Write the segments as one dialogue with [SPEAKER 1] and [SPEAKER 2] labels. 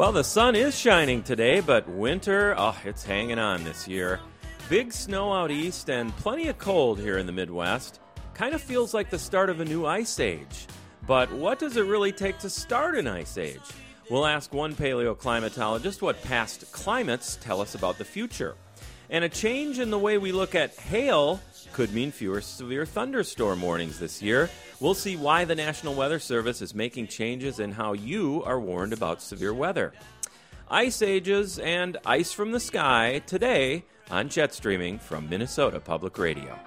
[SPEAKER 1] Well, the sun is shining today, but winter, oh, it's hanging on this year. Big snow out east and plenty of cold here in the Midwest. Kind of feels like the start of a new ice age. But what does it really take to start an ice age? We'll ask one paleoclimatologist what past climates tell us about the future. And a change in the way we look at hail could mean fewer severe thunderstorm warnings this year. We'll see why the National Weather Service is making changes in how you are warned about severe weather. Ice ages and ice from the sky today on jet streaming from Minnesota Public Radio.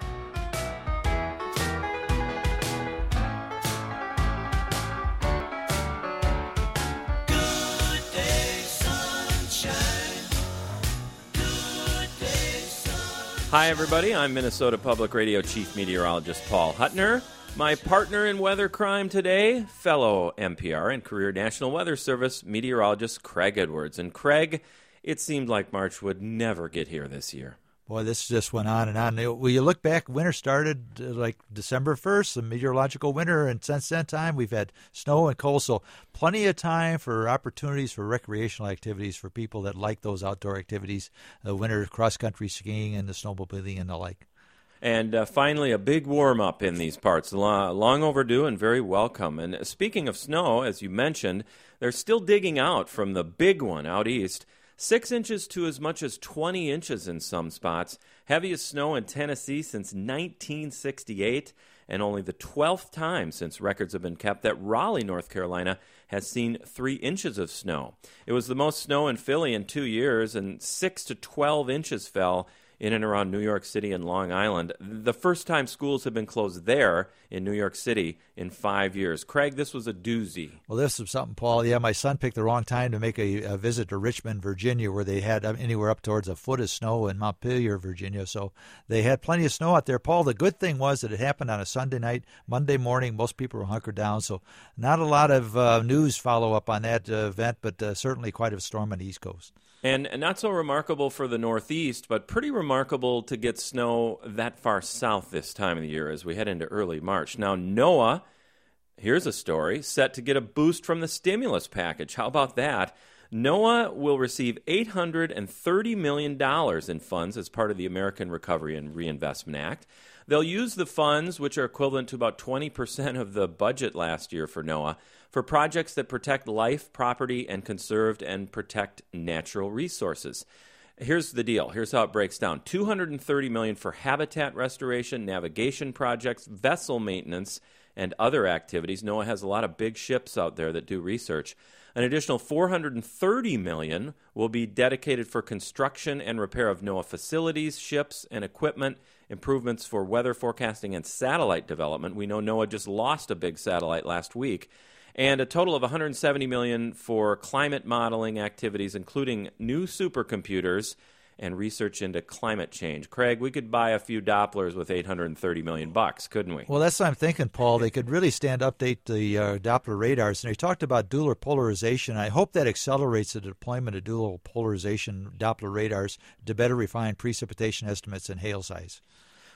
[SPEAKER 1] Hi, everybody. I'm Minnesota Public Radio Chief Meteorologist Paul Huttner. My partner in weather crime today, fellow MPR and career National Weather Service meteorologist Craig Edwards. And Craig, it seemed like March would never get here this year.
[SPEAKER 2] Boy, this just went on and on. When you look back, winter started uh, like December 1st, the meteorological winter, and since that time we've had snow and cold. So, plenty of time for opportunities for recreational activities for people that like those outdoor activities, the winter cross country skiing and the snowmobiling and the like.
[SPEAKER 1] And uh, finally, a big warm up in these parts. Long overdue and very welcome. And speaking of snow, as you mentioned, they're still digging out from the big one out east. Six inches to as much as 20 inches in some spots. Heaviest snow in Tennessee since 1968, and only the 12th time since records have been kept that Raleigh, North Carolina, has seen three inches of snow. It was the most snow in Philly in two years, and 6 to 12 inches fell in and around New York City and Long Island. The first time schools have been closed there in New York City in five years. Craig, this was a doozy.
[SPEAKER 2] Well, this was something, Paul. Yeah, my son picked the wrong time to make a, a visit to Richmond, Virginia, where they had um, anywhere up towards a foot of snow in Montpelier, Virginia. So they had plenty of snow out there. Paul, the good thing was that it happened on a Sunday night. Monday morning, most people were hunkered down. So not a lot of uh, news follow up on that uh, event, but uh, certainly quite a storm on the East Coast.
[SPEAKER 1] And not so remarkable for the Northeast, but pretty remarkable to get snow that far south this time of the year as we head into early March. Now, NOAA, here's a story, set to get a boost from the stimulus package. How about that? NOAA will receive $830 million in funds as part of the American Recovery and Reinvestment Act. They'll use the funds, which are equivalent to about 20% of the budget last year for NOAA, for projects that protect life, property, and conserved and protect natural resources. Here's the deal. Here's how it breaks down. 230 million for habitat restoration, navigation projects, vessel maintenance, and other activities. NOAA has a lot of big ships out there that do research. An additional 430 million will be dedicated for construction and repair of NOAA facilities, ships, and equipment, improvements for weather forecasting and satellite development. We know NOAA just lost a big satellite last week. And a total of 170 million for climate modeling activities including new supercomputers and research into climate change. Craig, we could buy a few Dopplers with 830 million bucks, couldn't we?
[SPEAKER 2] Well, that's what I'm thinking, Paul. They could really stand update the uh, Doppler radars. And they talked about dual polarization. I hope that accelerates the deployment of dual polarization Doppler radars to better refine precipitation estimates and hail size.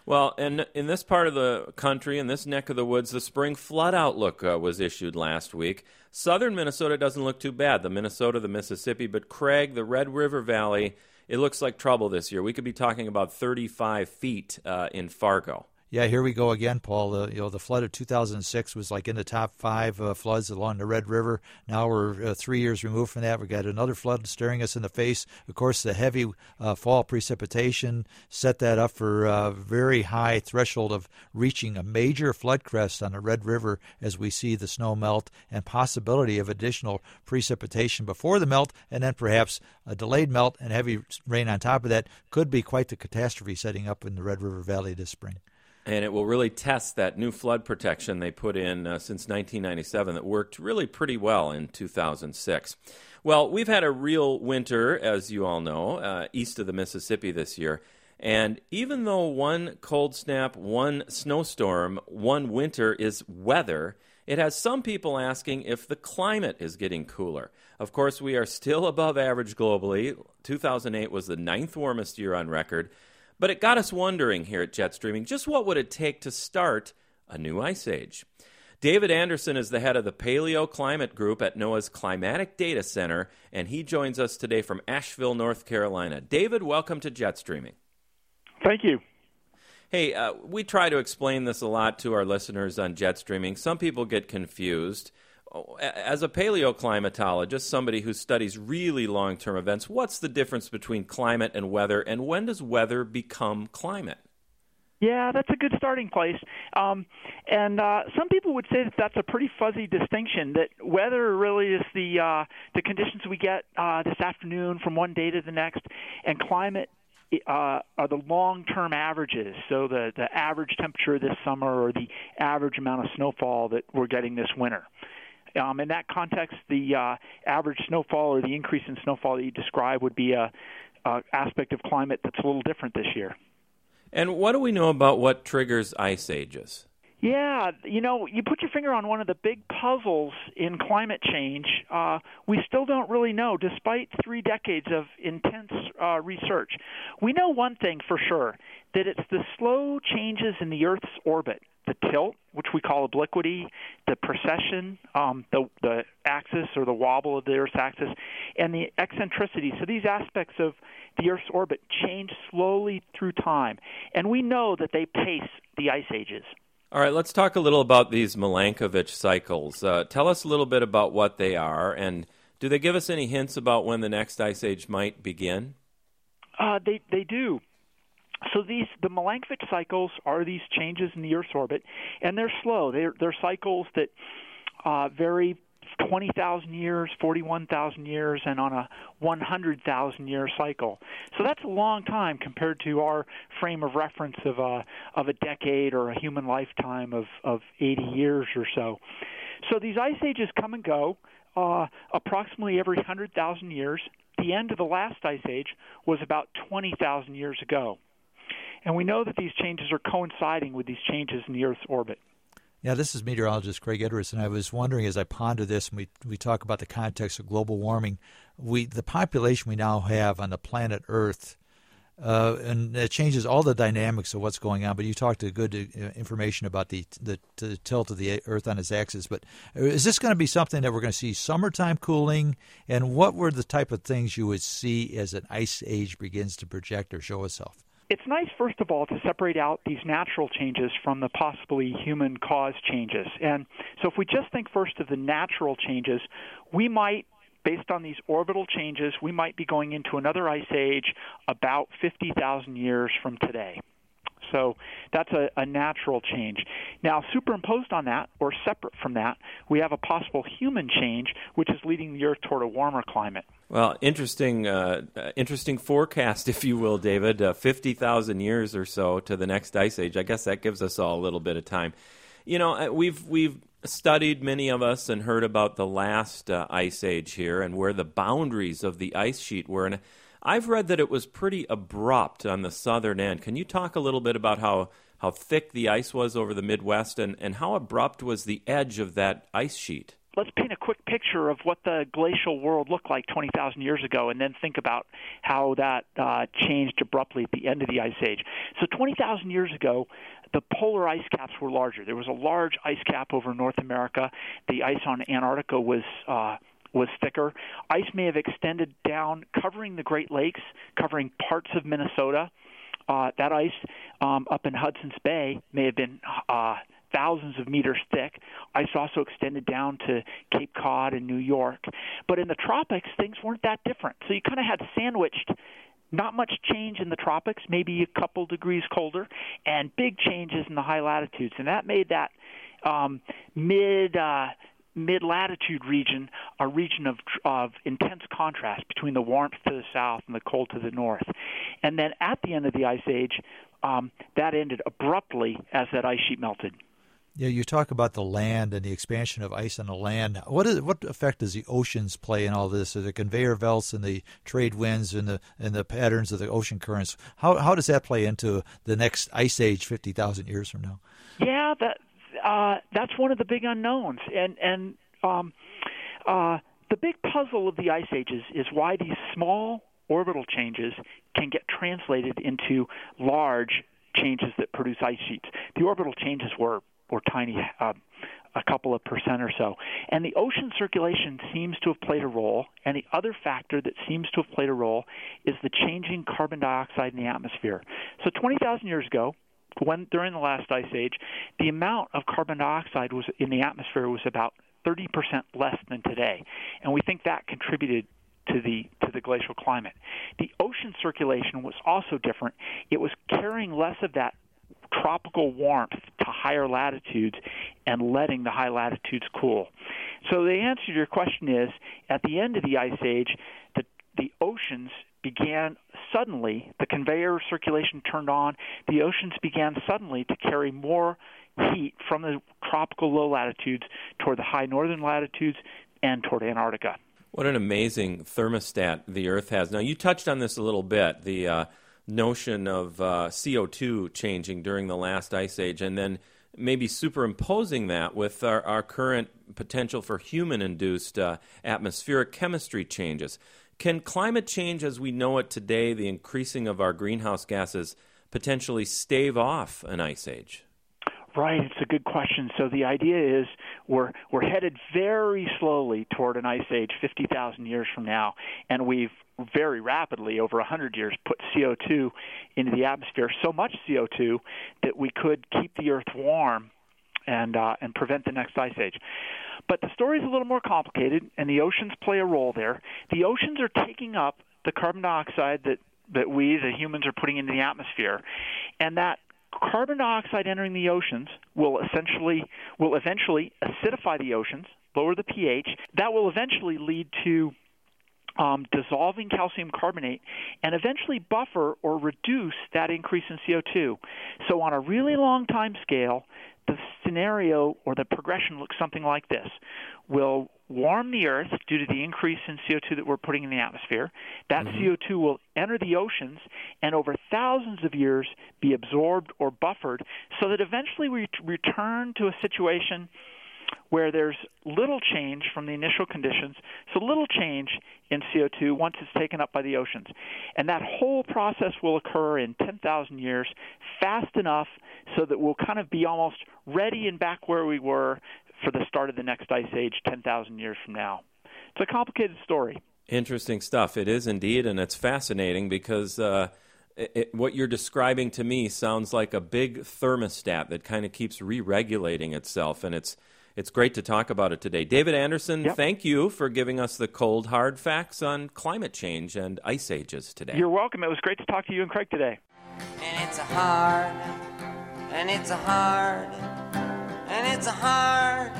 [SPEAKER 1] Well, and in this part of the country, in this neck of the woods, the spring flood outlook uh, was issued last week. Southern Minnesota doesn't look too bad, the Minnesota, the Mississippi, but Craig, the Red River Valley, it looks like trouble this year. We could be talking about 35 feet uh, in Fargo.
[SPEAKER 2] Yeah, here we go again, Paul. The, you know, the flood of 2006 was like in the top five uh, floods along the Red River. Now we're uh, three years removed from that. We've got another flood staring us in the face. Of course, the heavy uh, fall precipitation set that up for a very high threshold of reaching a major flood crest on the Red River as we see the snow melt and possibility of additional precipitation before the melt, and then perhaps a delayed melt and heavy rain on top of that could be quite the catastrophe setting up in the Red River Valley this spring
[SPEAKER 1] and it will really test that new flood protection they put in uh, since 1997 that worked really pretty well in 2006. Well, we've had a real winter, as you all know, uh, east of the Mississippi this year. And even though one cold snap, one snowstorm, one winter is weather, it has some people asking if the climate is getting cooler. Of course, we are still above average globally. 2008 was the ninth warmest year on record. But it got us wondering here at Jet Streaming just what would it take to start a new ice age? David Anderson is the head of the Paleoclimate Group at NOAA's Climatic Data Center, and he joins us today from Asheville, North Carolina. David, welcome to Jet Streaming.
[SPEAKER 3] Thank you.
[SPEAKER 1] Hey, uh, we try to explain this a lot to our listeners on jet streaming. Some people get confused. As a paleoclimatologist, somebody who studies really long term events, what's the difference between climate and weather, and when does weather become climate?
[SPEAKER 3] Yeah, that's a good starting place. Um, and uh, some people would say that that's a pretty fuzzy distinction. That weather really is the uh, the conditions we get uh, this afternoon from one day to the next, and climate uh, are the long-term averages. So the the average temperature this summer or the average amount of snowfall that we're getting this winter. Um, in that context, the uh, average snowfall or the increase in snowfall that you describe would be a, a aspect of climate that's a little different this year.
[SPEAKER 1] And what do we know about what triggers ice ages?
[SPEAKER 3] Yeah, you know, you put your finger on one of the big puzzles in climate change. Uh, we still don't really know, despite three decades of intense uh, research. We know one thing for sure that it's the slow changes in the Earth's orbit the tilt, which we call obliquity, the precession, um, the, the axis or the wobble of the Earth's axis, and the eccentricity. So these aspects of the Earth's orbit change slowly through time, and we know that they pace the ice ages.
[SPEAKER 1] All right, let's talk a little about these Milankovitch cycles. Uh, tell us a little bit about what they are, and do they give us any hints about when the next ice age might begin?
[SPEAKER 3] Uh, they they do. So these the Milankovitch cycles are these changes in the Earth's orbit, and they're slow. They're they're cycles that uh, vary 20,000 years, 41,000 years, and on a 100,000 year cycle. So that's a long time compared to our frame of reference of a of a decade or a human lifetime of of 80 years or so. So these ice ages come and go uh, approximately every 100,000 years. The end of the last ice age was about 20,000 years ago. And we know that these changes are coinciding with these changes in the Earth's orbit.
[SPEAKER 2] Yeah, this is meteorologist Craig Edwards, and I was wondering as I ponder this, and we we talk about the context of global warming, we the population we now have on the planet Earth, uh, and it changes all the dynamics of what's going on. But you talked a good uh, information about the, the, the tilt of the Earth on its axis. But is this going to be something that we're going to see summertime cooling? And what were the type of things you would see as an ice age begins to project or show itself?
[SPEAKER 3] It's nice, first of all, to separate out these natural changes from the possibly human caused changes. And so, if we just think first of the natural changes, we might, based on these orbital changes, we might be going into another ice age about 50,000 years from today. So that's a, a, natural change. Now, superimposed on that, or separate from that, we have a possible human change, which is leading the Earth toward a warmer climate.
[SPEAKER 1] Well, interesting, uh, uh interesting forecast, if you will, David. Uh, Fifty thousand years or so to the next ice age. I guess that gives us all a little bit of time. You know, uh, we've we've studied many of us and heard about the last uh, ice age here and where the boundaries of the ice sheet were. And I've read that it was pretty abrupt on the southern end. Can you talk a little bit about how, how thick the ice was over the Midwest and, and how abrupt was the edge of that ice sheet?
[SPEAKER 3] Let's paint a quick picture of what the glacial world looked like 20,000 years ago and then think about how that uh, changed abruptly at the end of the Ice Age. So, 20,000 years ago, the polar ice caps were larger. There was a large ice cap over North America. The ice on Antarctica was uh, was thicker. Ice may have extended down, covering the Great Lakes, covering parts of Minnesota. Uh, that ice um, up in Hudson's Bay may have been uh, thousands of meters thick. Ice also extended down to Cape Cod and New York. But in the tropics, things weren't that different. So you kind of had sandwiched not much change in the tropics, maybe a couple degrees colder, and big changes in the high latitudes. And that made that um, mid uh, mid latitude region a region of, of intense contrast between the warmth to the south and the cold to the north. And then at the end of the ice age, um, that ended abruptly as that ice sheet melted.
[SPEAKER 2] Yeah, you talk about the land and the expansion of ice on the land. What is what effect does the oceans play in all this? Are the conveyor belts and the trade winds and the and the patterns of the ocean currents? How how does that play into the next ice age fifty thousand years from now?
[SPEAKER 3] Yeah, that uh, that's one of the big unknowns, and and um, uh, the big puzzle of the ice ages is why these small orbital changes can get translated into large changes that produce ice sheets. The orbital changes were were tiny uh, a couple of percent or so. And the ocean circulation seems to have played a role. And the other factor that seems to have played a role is the changing carbon dioxide in the atmosphere. So 20,000 years ago, when during the last ice age, the amount of carbon dioxide was in the atmosphere was about 30% less than today, and we think that contributed to the to the glacial climate. The ocean circulation was also different. It was carrying less of that tropical warmth to higher latitudes and letting the high latitudes cool. So the answer to your question is at the end of the ice age, the the oceans began suddenly the conveyor circulation turned on, the oceans began suddenly to carry more heat from the tropical low latitudes toward the high northern latitudes and toward Antarctica.
[SPEAKER 1] What an amazing thermostat the Earth has. Now, you touched on this a little bit the uh, notion of uh, CO2 changing during the last ice age, and then maybe superimposing that with our, our current potential for human induced uh, atmospheric chemistry changes. Can climate change as we know it today, the increasing of our greenhouse gases, potentially stave off an ice age?
[SPEAKER 3] Right, it's a good question. So the idea is we're we're headed very slowly toward an ice age 50,000 years from now, and we've very rapidly over 100 years put CO2 into the atmosphere, so much CO2 that we could keep the earth warm and uh, and prevent the next ice age. But the story is a little more complicated, and the oceans play a role there. The oceans are taking up the carbon dioxide that that we, the humans, are putting into the atmosphere, and that carbon dioxide entering the oceans will essentially will eventually acidify the oceans, lower the pH. That will eventually lead to um, dissolving calcium carbonate and eventually buffer or reduce that increase in CO2. So, on a really long time scale, the scenario or the progression looks something like this. We'll warm the Earth due to the increase in CO2 that we're putting in the atmosphere. That mm-hmm. CO2 will enter the oceans and over thousands of years be absorbed or buffered so that eventually we return to a situation where there's little change from the initial conditions, so little change in CO2 once it's taken up by the oceans. And that whole process will occur in 10,000 years, fast enough so that we'll kind of be almost ready and back where we were for the start of the next ice age 10,000 years from now. It's a complicated story.
[SPEAKER 1] Interesting stuff. It is indeed, and it's fascinating because. Uh, it, what you're describing to me sounds like a big thermostat that kind of keeps re-regulating itself, and it's it's great to talk about it today. David Anderson, yep. thank you for giving us the cold, hard facts on climate change and ice ages today.
[SPEAKER 3] You're welcome. It was great to talk to you and Craig today.
[SPEAKER 4] And it's a hard, and it's a hard, and it's a hard,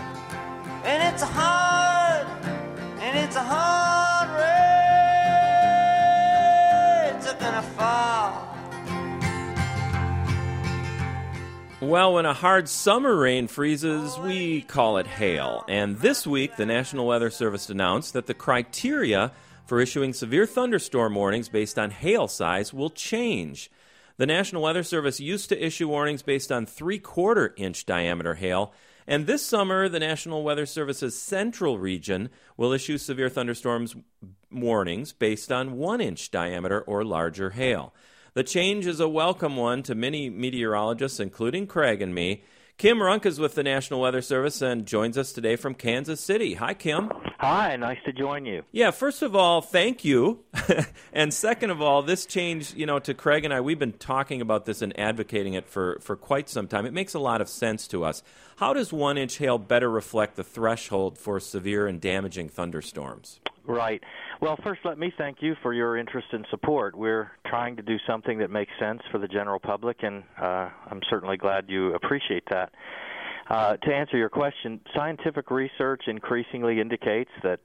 [SPEAKER 4] and it's a hard, and it's a hard
[SPEAKER 1] Well, when a hard summer rain freezes, we call it hail. And this week, the National Weather Service announced that the criteria for issuing severe thunderstorm warnings based on hail size will change. The National Weather Service used to issue warnings based on three quarter inch diameter hail, and this summer, the National Weather Service's central region will issue severe thunderstorms warnings based on one inch diameter or larger hail. The change is a welcome one to many meteorologists, including Craig and me. Kim Runk is with the National Weather Service and joins us today from Kansas City. Hi, Kim.
[SPEAKER 5] Hi, nice to join you.
[SPEAKER 1] Yeah, first of all, thank you. and second of all, this change, you know, to Craig and I, we've been talking about this and advocating it for, for quite some time. It makes a lot of sense to us. How does one inch hail better reflect the threshold for severe and damaging thunderstorms?
[SPEAKER 5] Right. Well, first, let me thank you for your interest and support. We're trying to do something that makes sense for the general public, and uh, I'm certainly glad you appreciate that. Uh, to answer your question, scientific research increasingly indicates that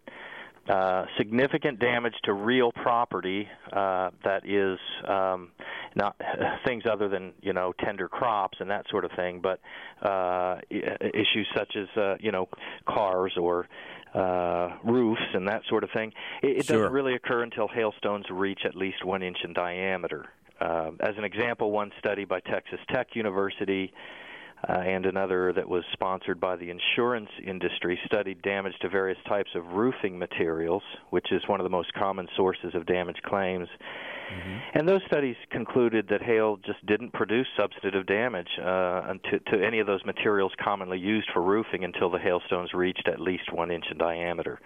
[SPEAKER 5] uh, significant damage to real property uh, that is um, not things other than you know tender crops and that sort of thing, but uh, issues such as uh, you know cars or uh, roofs and that sort of thing. It, it
[SPEAKER 1] sure.
[SPEAKER 5] doesn't really occur until hailstones reach at least one inch in diameter. Uh, as an example, one study by Texas Tech University uh, and another that was sponsored by the insurance industry studied damage to various types of roofing materials, which is one of the most common sources of damage claims. Mm-hmm. And those studies concluded that hail just didn't produce substantive damage uh, to, to any of those materials commonly used for roofing until the hailstones reached at least one inch in diameter.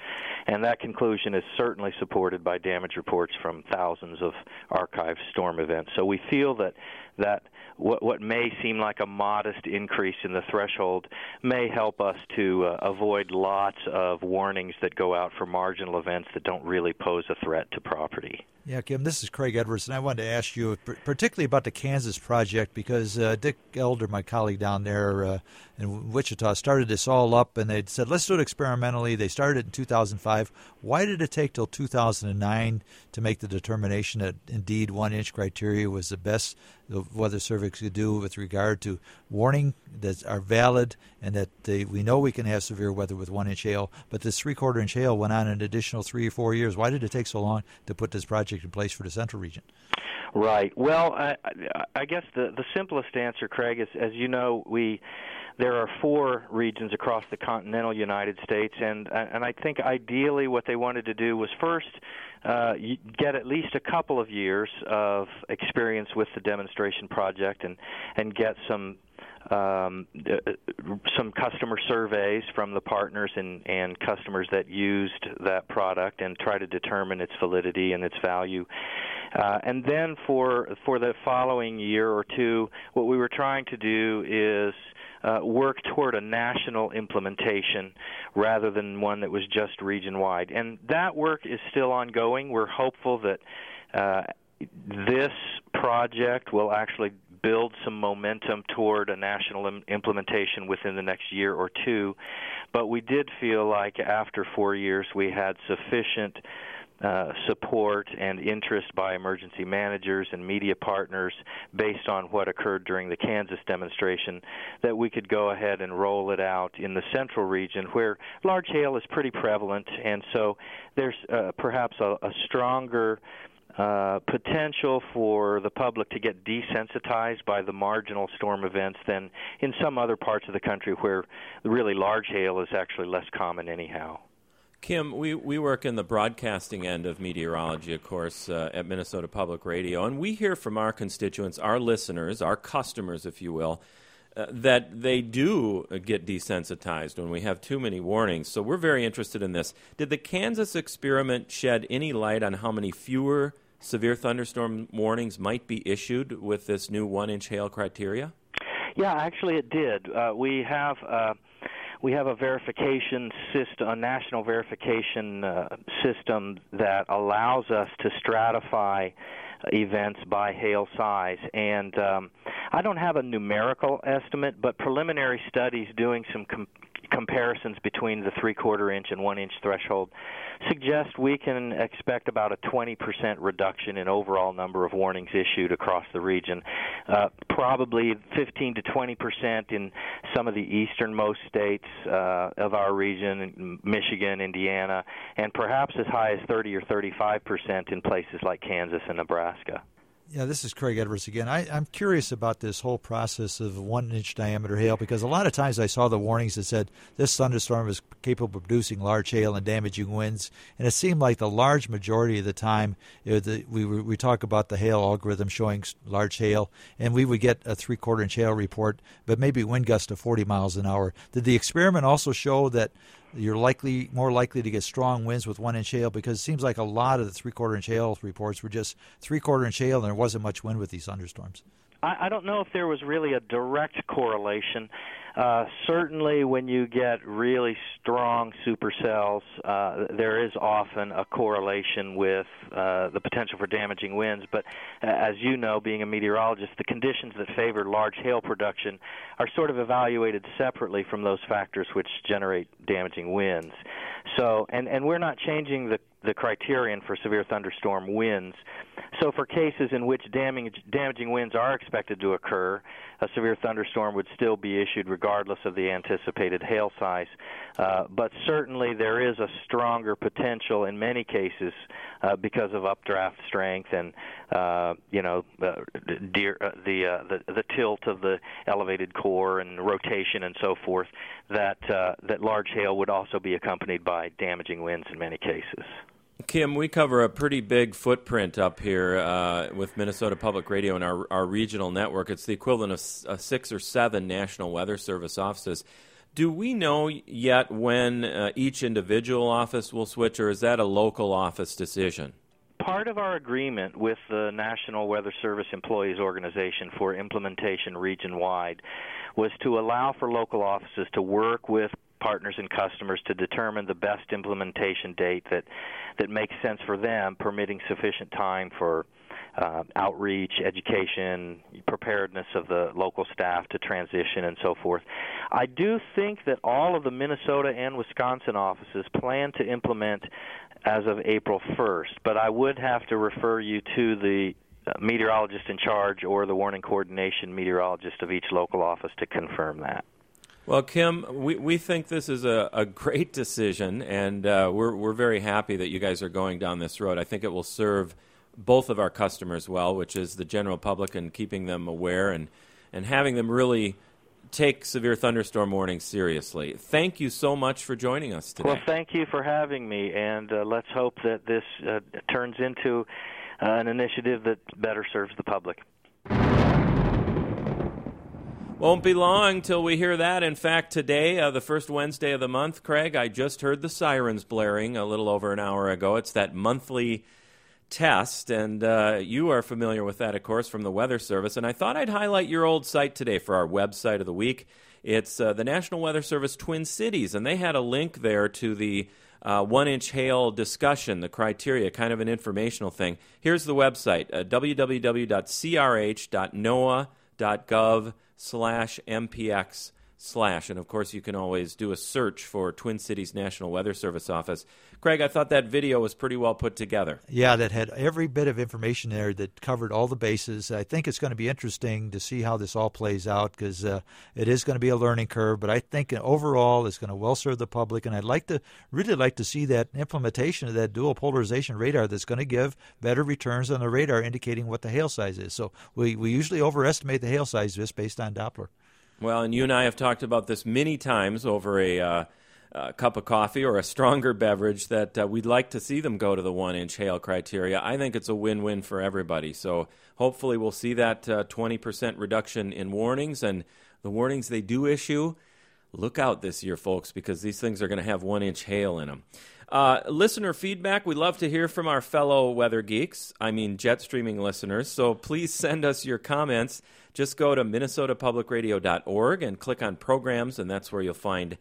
[SPEAKER 5] And that conclusion is certainly supported by damage reports from thousands of archived storm events. So we feel that that what, what may seem like a modest increase in the threshold may help us to uh, avoid lots of warnings that go out for marginal events that don't really pose a threat to property.
[SPEAKER 2] Yeah, Kim, this is Craig Edwards, and I wanted to ask you particularly about the Kansas project because uh, Dick Elder, my colleague down there uh, in Wichita, started this all up, and they said, let's do it experimentally. They started it in 2005. Why did it take till 2009 to make the determination that indeed one inch criteria was the best the Weather Service could do with regard to warning that are valid and that they, we know we can have severe weather with one inch hail, but this three quarter inch hail went on an additional three or four years. Why did it take so long to put this project in place for the central region?
[SPEAKER 5] Right. Well, I, I guess the the simplest answer, Craig, is as you know, we there are four regions across the continental United States, and and I think ideally what they wanted to do was first uh, get at least a couple of years of experience with the demonstration project and and get some um, uh, some customer surveys from the partners and, and customers that used that product and try to determine its validity and its value. Uh, and then for for the following year or two, what we were trying to do is uh, work toward a national implementation rather than one that was just region wide. And that work is still ongoing. We're hopeful that uh, this project will actually build some momentum toward a national Im- implementation within the next year or two. But we did feel like after four years we had sufficient uh, support and interest by emergency managers and media partners based on what occurred during the Kansas demonstration that we could go ahead and roll it out in the central region where large hail is pretty prevalent and so there's uh, perhaps a, a stronger uh, potential for the public to get desensitized by the marginal storm events than in some other parts of the country where really large hail is actually less common anyhow.
[SPEAKER 1] Kim, we, we work in the broadcasting end of meteorology, of course, uh, at Minnesota Public Radio, and we hear from our constituents, our listeners, our customers, if you will, uh, that they do get desensitized when we have too many warnings. So we're very interested in this. Did the Kansas experiment shed any light on how many fewer severe thunderstorm warnings might be issued with this new one inch hail criteria?
[SPEAKER 5] Yeah, actually, it did. Uh, we have. Uh we have a verification system, a national verification uh, system that allows us to stratify events by hail size. And um, I don't have a numerical estimate, but preliminary studies doing some com- comparisons between the three quarter inch and one inch threshold suggest we can expect about a 20% reduction in overall number of warnings issued across the region. Uh, probably 15 to 20% in some of the easternmost states uh, of our region, Michigan, Indiana, and perhaps as high as 30 or 35% in places like Kansas and Nebraska.
[SPEAKER 2] Yeah, this is Craig Edwards again. I, am curious about this whole process of one inch diameter hail because a lot of times I saw the warnings that said this thunderstorm is capable of producing large hail and damaging winds, and it seemed like the large majority of the time the, we we talk about the hail algorithm showing large hail, and we would get a three quarter inch hail report, but maybe wind gusts of 40 miles an hour. Did the experiment also show that you're likely more likely to get strong winds with one inch hail because it seems like a lot of the three quarter inch hail reports were just three quarter inch hail and there wasn't much wind with these thunderstorms.
[SPEAKER 5] I, I don't know if there was really a direct correlation. Uh, certainly, when you get really strong supercells, uh, there is often a correlation with uh, the potential for damaging winds. But uh, as you know, being a meteorologist, the conditions that favor large hail production are sort of evaluated separately from those factors which generate damaging winds. So, and and we're not changing the the criterion for severe thunderstorm winds. So, for cases in which damage, damaging winds are expected to occur, a severe thunderstorm would still be issued regardless of the anticipated hail size. Uh, but certainly, there is a stronger potential in many cases uh, because of updraft strength and uh, you know uh, deer, uh, the, uh, the the tilt of the elevated core and rotation and so forth. That that large hail would also be accompanied by damaging winds in many cases.
[SPEAKER 1] Kim, we cover a pretty big footprint up here uh, with Minnesota Public Radio and our, our regional network. It's the equivalent of six or seven National Weather Service offices. Do we know yet when uh, each individual office will switch, or is that a local office decision?
[SPEAKER 5] Part of our agreement with the National Weather Service Employees Organization for implementation region wide was to allow for local offices to work with partners and customers to determine the best implementation date that that makes sense for them, permitting sufficient time for uh, outreach, education, preparedness of the local staff to transition, and so forth. I do think that all of the Minnesota and Wisconsin offices plan to implement as of April 1st, but I would have to refer you to the uh, meteorologist in charge or the warning coordination meteorologist of each local office to confirm that.
[SPEAKER 1] Well, Kim, we, we think this is a, a great decision, and uh, we're, we're very happy that you guys are going down this road. I think it will serve both of our customers well, which is the general public and keeping them aware and, and having them really take severe thunderstorm warnings seriously. Thank you so much for joining us today.
[SPEAKER 5] Well, thank you for having me, and uh, let's hope that this uh, turns into uh, an initiative that better serves the public.
[SPEAKER 1] Won't be long till we hear that. In fact, today, uh, the first Wednesday of the month, Craig, I just heard the sirens blaring a little over an hour ago. It's that monthly test, and uh, you are familiar with that, of course, from the Weather Service. And I thought I'd highlight your old site today for our website of the week. It's uh, the National Weather Service Twin Cities, and they had a link there to the uh, one inch hail discussion, the criteria, kind of an informational thing. Here's the website uh, slash mpx slash. And of course, you can always do a search for Twin Cities National Weather Service office. Craig, I thought that video was pretty well put together.
[SPEAKER 2] Yeah, that had every bit of information there that covered all the bases. I think it's going to be interesting to see how this all plays out because uh, it is going to be a learning curve. But I think overall it's going to well serve the public, and I'd like to really like to see that implementation of that dual polarization radar that's going to give better returns on the radar, indicating what the hail size is. So we we usually overestimate the hail size just based on Doppler.
[SPEAKER 1] Well, and you and I have talked about this many times over a, uh, a cup of coffee or a stronger beverage that uh, we'd like to see them go to the one inch hail criteria. I think it's a win win for everybody. So hopefully we'll see that uh, 20% reduction in warnings and the warnings they do issue. Look out this year, folks, because these things are going to have one inch hail in them. Uh, listener feedback. We love to hear from our fellow weather geeks, I mean, jet streaming listeners. So please send us your comments just go to minnesotapublicradio.org and click on programs, and that's where you'll find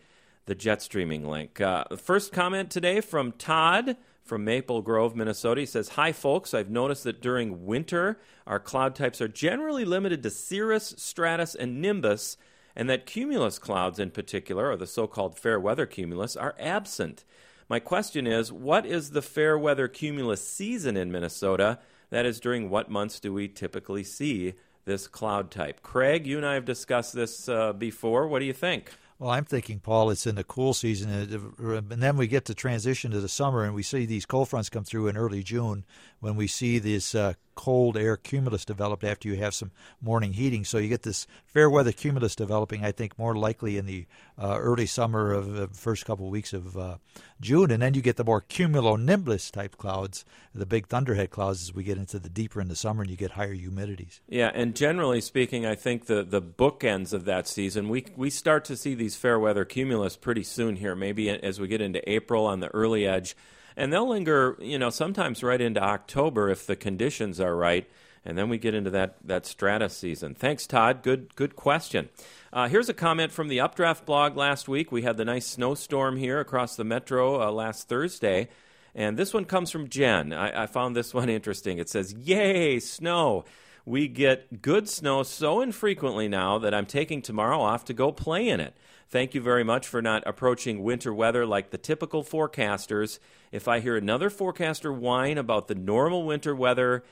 [SPEAKER 1] the jet streaming link. Uh, first comment today from Todd from Maple Grove, Minnesota. He says, Hi, folks. I've noticed that during winter, our cloud types are generally limited to cirrus, stratus, and nimbus, and that cumulus clouds in particular, or the so called fair weather cumulus, are absent. My question is, what is the fair weather cumulus season in Minnesota? That is, during what months do we typically see this cloud type. Craig, you and I have discussed this uh, before. What do you think?
[SPEAKER 2] Well, I'm thinking, Paul, it's in the cool season, and then we get to transition to the summer, and we see these cold fronts come through in early June when we see this uh, cold air cumulus developed after you have some morning heating. So you get this fair weather cumulus developing, I think, more likely in the uh, early summer of the first couple of weeks of uh, June. And then you get the more cumulonimbus type clouds, the big thunderhead clouds, as we get into the deeper in the summer and you get higher humidities.
[SPEAKER 1] Yeah, and generally speaking, I think the, the bookends of that season, we, we start to see these fair weather cumulus pretty soon here, maybe as we get into April on the early edge and they'll linger, you know, sometimes right into October if the conditions are right, and then we get into that that stratus season. Thanks, Todd. Good good question. Uh, here's a comment from the Updraft blog last week. We had the nice snowstorm here across the metro uh, last Thursday. And this one comes from Jen. I, I found this one interesting. It says, Yay, snow! We get good snow so infrequently now that I'm taking tomorrow off to go play in it. Thank you very much for not approaching winter weather like the typical forecasters. If I hear another forecaster whine about the normal winter weather,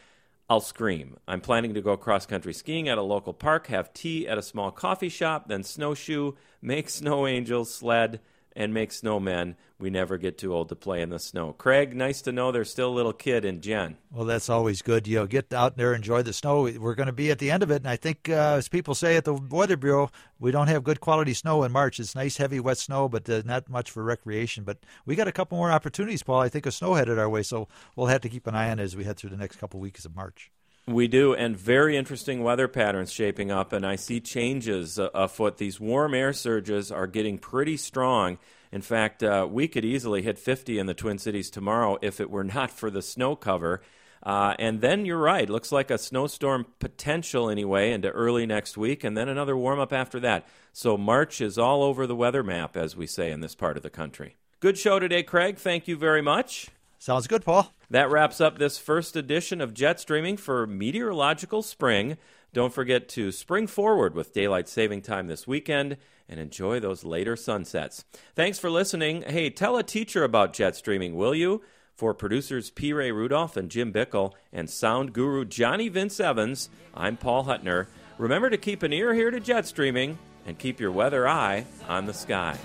[SPEAKER 1] I'll scream. I'm planning to go cross country skiing at a local park, have tea at a small coffee shop, then snowshoe, make snow angels, sled, and make snowmen. We never get too old to play in the snow. Craig, nice to know there's still a little kid in Jen.
[SPEAKER 2] Well, that's always good. You know, get out there, enjoy the snow. We're going to be at the end of it, and I think, uh, as people say at the Weather Bureau, we don't have good quality snow in March. It's nice, heavy, wet snow, but uh, not much for recreation. But we got a couple more opportunities, Paul. I think of snow headed our way, so we'll have to keep an eye on it as we head through the next couple weeks of March.
[SPEAKER 1] We do, and very interesting weather patterns shaping up, and I see changes uh, afoot. These warm air surges are getting pretty strong. In fact, uh, we could easily hit 50 in the Twin Cities tomorrow if it were not for the snow cover. Uh, and then you're right, looks like a snowstorm potential anyway into early next week, and then another warm up after that. So March is all over the weather map, as we say in this part of the country. Good show today, Craig. Thank you very much.
[SPEAKER 2] Sounds good, Paul.
[SPEAKER 1] That wraps up this first edition of Jet Streaming for meteorological spring. Don't forget to spring forward with daylight saving time this weekend and enjoy those later sunsets. Thanks for listening. Hey, tell a teacher about jet streaming, will you? For producers P. Ray Rudolph and Jim Bickle and sound guru Johnny Vince Evans, I'm Paul Huttner. Remember to keep an ear here to jet streaming and keep your weather eye on the sky.